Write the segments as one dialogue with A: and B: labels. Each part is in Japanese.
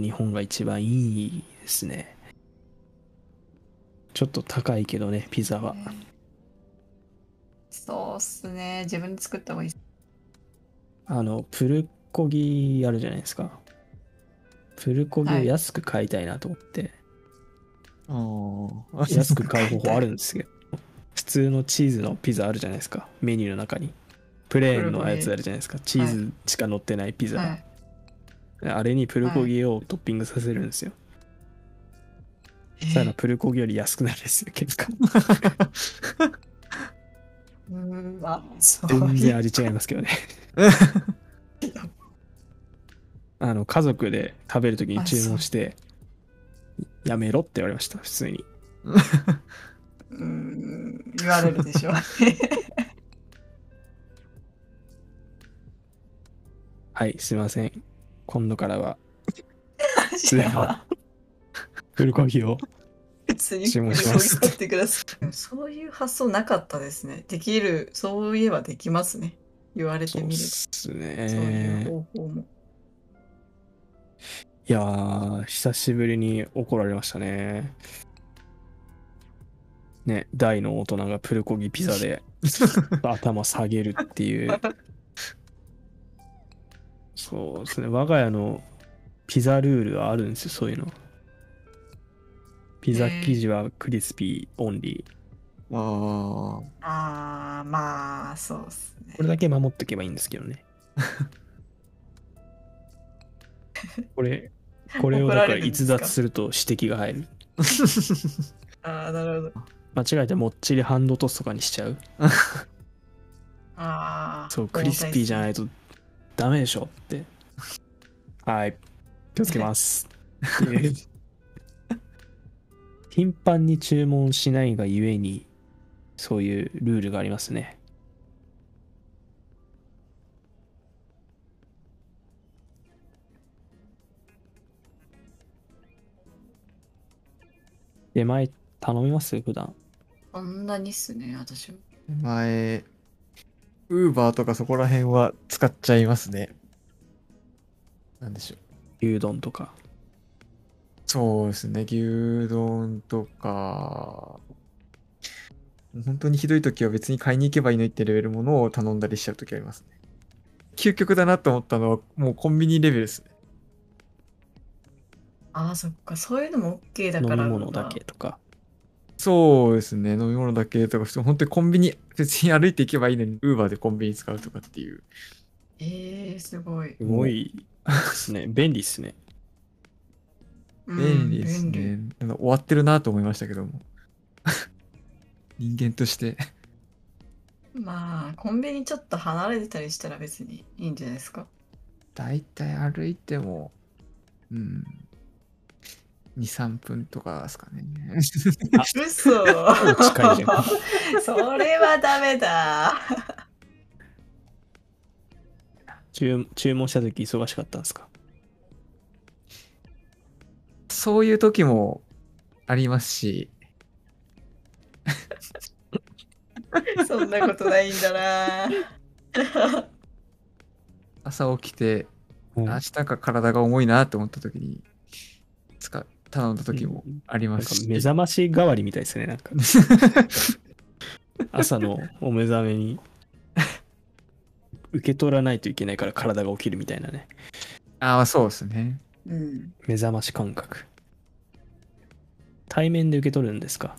A: 日本が一番いいですね。ちょっと高いけどね、ピザは。
B: そうっすね。自分で作った方がいい。
A: あの、プルコギあるじゃないですか。プルコギを安く買いたいなと思って、
C: ああ。
A: 安く買う方法あるんですけど、普通のチーズのピザあるじゃないですか、メニューの中に。プレーンのやつあるじゃないですか、チーズしか乗ってないピザ。
B: はい。
A: あれにプルコギをトッピングさせるんですよ。そしたらプルコギより安くなるんですよ、結果。
B: うーん、あ、
A: 全然。味違いますけどね。あの、家族で食べるときに注文して、やめろって言われました、普通に。
B: うーん、言われるでしょうね。
A: はい、すいません。今度からは、
B: 知らんわ
A: プルコギを。
B: 普通に
A: 注文します
B: 取ってください。そういう発想なかったですね。できる、そういえばできますね。言われて
A: そうっ
B: みる
A: す
B: そういう
A: ね。
B: 方法も。
A: いやー、久しぶりに怒られましたね。ね、大の大人がプルコギピザで頭下げるっていう。そうですね。我が家のピザルールはあるんですよ、そういうの。ピザ生地はクリスピーオンリー。
C: ああ。
B: ああ、まあ、そうっすね
A: こ。れだけ守っておけばいいんですけどね。これ、これをだから逸脱すると指摘が入る。
B: ああ、なるほど。
A: 間違えてもっちりハンドトスとかにしちゃう。
B: ああ。
A: そう、クリスピーじゃないいとダメでしょって。はい。気をつけます。頻繁に注文しないがゆえに、そういうルールがありますね。出前頼みます？普段。
B: そんなにっすね、私も。
C: 前、ウーバーとかそこら辺は使っちゃいますね。なんでしょう。
A: 牛丼とか。
C: そうですね。牛丼とか、本当にひどい時は別に買いに行けばいいのにってレベルものを頼んだりしちゃう時ありますね。究極だなと思ったのはもうコンビニレベルですね。
B: ああ、そっか。そういうのも OK だから。
A: 飲み物だけ。とか。
C: そうですね。飲み物だけとか、普通に本当にコンビニ、別に歩いて行けばいいのに、ウーバーでコンビニ使うとかっていう。
B: ええすごい。
A: すごいですね。便利ですね。
C: 便利ですね。なんか終わってるなと思いましたけども。人間として。
B: まあ、コンビニちょっと離れてたりしたら別にいいんじゃないですか。
C: だいたい歩いても、うん、2、3分とかですかね。
B: 嘘
A: 近いじゃん
B: それはダメだ。
A: 注注文した時忙しかったんですか？
C: そういう時もありますし、
B: そんなことないんだな。
C: 朝起きて、
A: うん
C: 明日か体が重いなと思った時に、使っ頼んだ時もありますし。
A: 目覚まし代わりみたいですね。なんか 朝のお目覚めに受け取らないといけないから体が起きるみたいなね。
C: ああ、そうですね。
B: うん。
A: 目覚まし感覚。対面で受け取るんですか？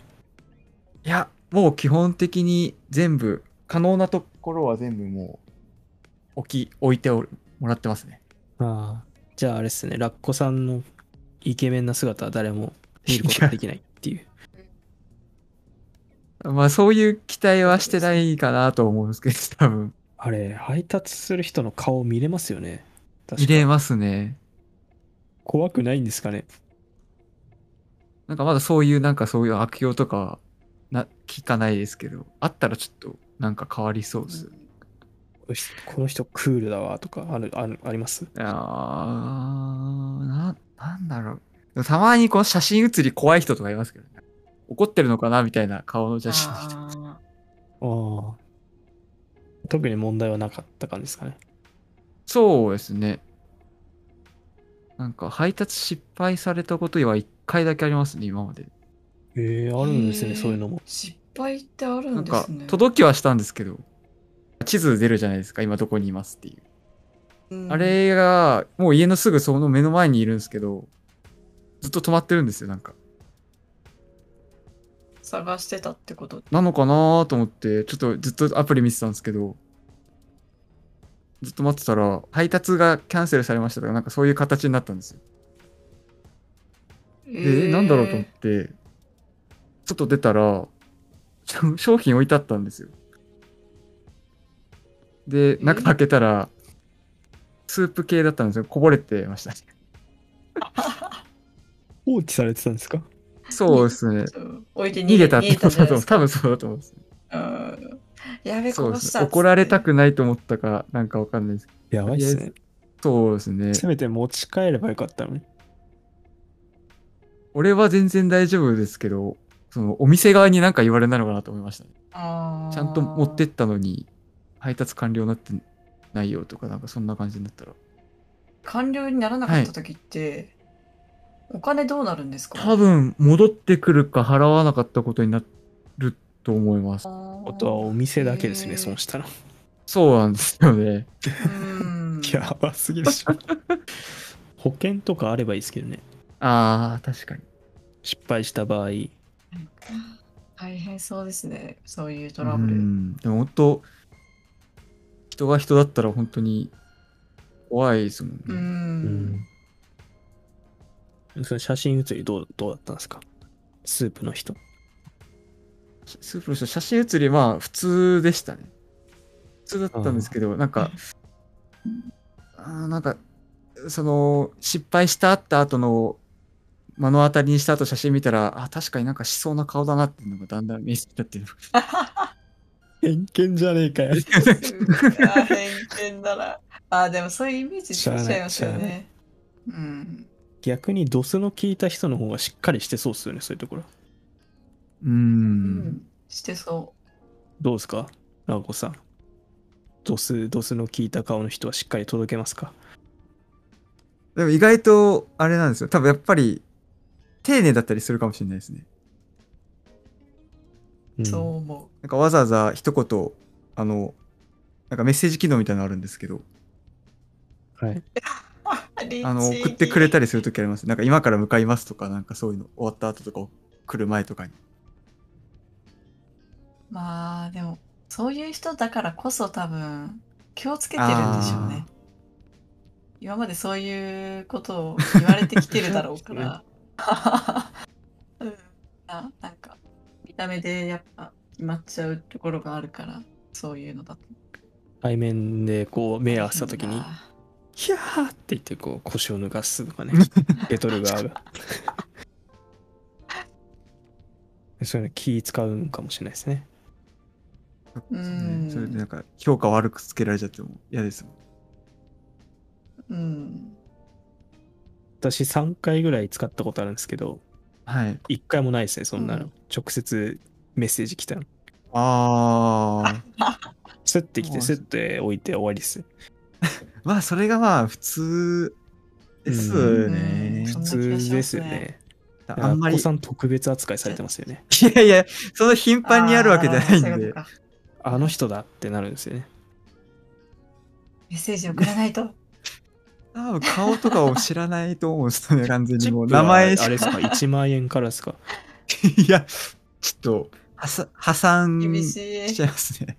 C: いや、もう基本的に全部、可能なところは全部もう、置き、置いておるもらってますね。
A: ああ。じゃああれっすね。ラッコさんのイケメンな姿は誰も見ることができないっていう。
C: まあそういう期待はしてないかなと思うんですけど、多分。
A: あれ、配達する人の顔見れますよね。
C: 見れますね。
A: 怖くないんですかね。
C: なんかまだそういうなんかそういう悪用とかはな聞かないですけど、あったらちょっとなんか変わりそうです。
A: この人この人クールだわとかあるあるあります？
C: あーな、なんだろう。たまにこの写真写り怖い人とかいますけどね。怒ってるのかなみたいな顔の写真の人。
B: あ
A: ああ。特に問題はなかった感じですかね。
C: そうですね。なんか配達失敗されたことは1回だけありますね、今まで。
A: えー、あるんですね、そういうのも。
B: 失敗ってある
C: なんか
B: んですね。、
C: 届きはしたんですけど、地図出るじゃないですか、今どこにいますっていう。
B: うん
C: あれが、もう家のすぐその目の前にいるんですけど、ずっと止まってるんですよ、なんか。
B: 探してたってこと？
C: なのかなと思って、ちょっとずっとアプリ見てたんですけど、ずっと待ってたら、配達がキャンセルされましたとか、なんかそういう形になったんですよ。で、えなんだろうと思って、外出たら、商品置いてあったんですよ。で、中開けたら、スープ系だったんですよ。こぼれてました。
A: 放置されてたんですか？
B: えー
C: そうですね。
B: 置いて逃
C: 逃げたって
B: げた逃げたんじゃないですか？
C: 多分そうだと思うんです。
B: うんやべ、
C: そう
B: こぼした
C: ね。怒られたくないと思ったか、なんかわかんないですけど。
A: やばいっすね。
C: そうですね。
A: せめて持ち帰ればよかったのに。
C: 俺は全然大丈夫ですけど、そのお店側になんか言われないのかなと思いましたね。ちゃんと持ってったのに、配達完了になってないよとか、なんかそんな感じになったら。
B: 完了にならなかった時って、お金どうなるんですか？
C: 多分、戻ってくるか払わなかったことになると思います。
B: あ
A: あとはお店だけですね、損したの。
C: そうなんですよね。
B: うん
A: やばすぎでしょ。保険とかあればいいですけどね。
C: ああ、確かに。
A: 失敗した場合。
B: 大変そうですねそういうト
C: う
B: ラブル
C: ん。でも本当、人が人だったら本当に怖いですもんね。
B: う
A: うんん。その写真写りどうどうだったんですか？スープの人。
C: スープの人、写真写り、まあ、普通でしたね。普通だったんですけど、なんか、あーなんか、その、失敗したった後の、目の当たりにした後写真見たら、あ、確かになんかしそうな顔だなっていうのがだんだん見えてきたっていうの
A: 偏見じゃねえかよ。
B: 偏見だなあーでもそういうイメージついちゃいますよねうん
A: 逆にドスの効いた人の方がしっかりしてそうっすよね、そういうところ。
C: うー。
B: うんんしてそ
A: どうですか？ラゴさん。ドス、ドスの効いた顔の人はしっかり届けますか？
C: でも意外と、あれなんですよ。多分やっぱり、丁寧だったりするかもしれないですね。
A: う
B: うん。そう思
C: なんかわざわざ一言、あの、なんかメッセージ機能みたいなのあるんですけど、
A: はい。
B: う
C: あの、送ってくれた
B: り
C: りするときあります。なんか今から向かいますとか、なんかそういうの終わった後とか、来る前とかに。
B: まあでもそういう人だからこそ多分気をつけてるんでしょうね。今までそういうことを言われてきてるだろうから。うん。ななんか見た目でやっぱ決まっちゃうところがあるからそういうのだと
A: 対面でこう目合わせた時に、
B: あ
A: ヒャーって言ってこう腰を抜かすとかね、受け取る側が。そういうの気使うんかもしれないですね。
B: うん
C: それでなんか評価悪くつけられちゃっても嫌ですもん。
B: うん
A: 私3回ぐらい使ったことあるんですけど、
C: はい。
A: 1回もないですね、そんなの。
B: うん
A: 直接メッセージ来たの。
C: ああ。
A: スッて来て、
C: あ
A: スッて置いて終わりっす。
C: まあ、それがまあ、普通ですね。
B: うん
A: 普通ですよね。
C: あんまり。
A: さん特別扱いされてますよね。
C: やいや、その頻繁にやるわけじゃないんで
B: あ
A: の人だってなるんですよね。
B: メッセージ送らないと
C: 多分顔とかを知らないと思うんですよね、完全にもう。名前し
A: あれですか ?1 万円からですか？
C: いや、ちょっと、はさ破産
B: 厳
C: しちゃいますね。